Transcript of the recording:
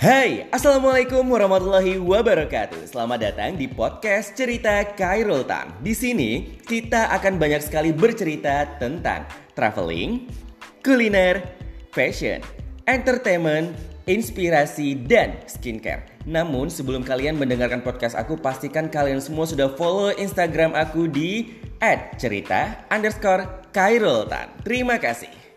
Hai, Assalamualaikum warahmatullahi wabarakatuh. Selamat datang di podcast Cerita Kairul Tan. Di sini kita akan banyak sekali bercerita tentang traveling, kuliner, fashion, entertainment, inspirasi, dan skincare. Namun sebelum kalian mendengarkan podcast aku Pastikan kalian semua sudah follow Instagram aku di @cerita underscore Terima kasih.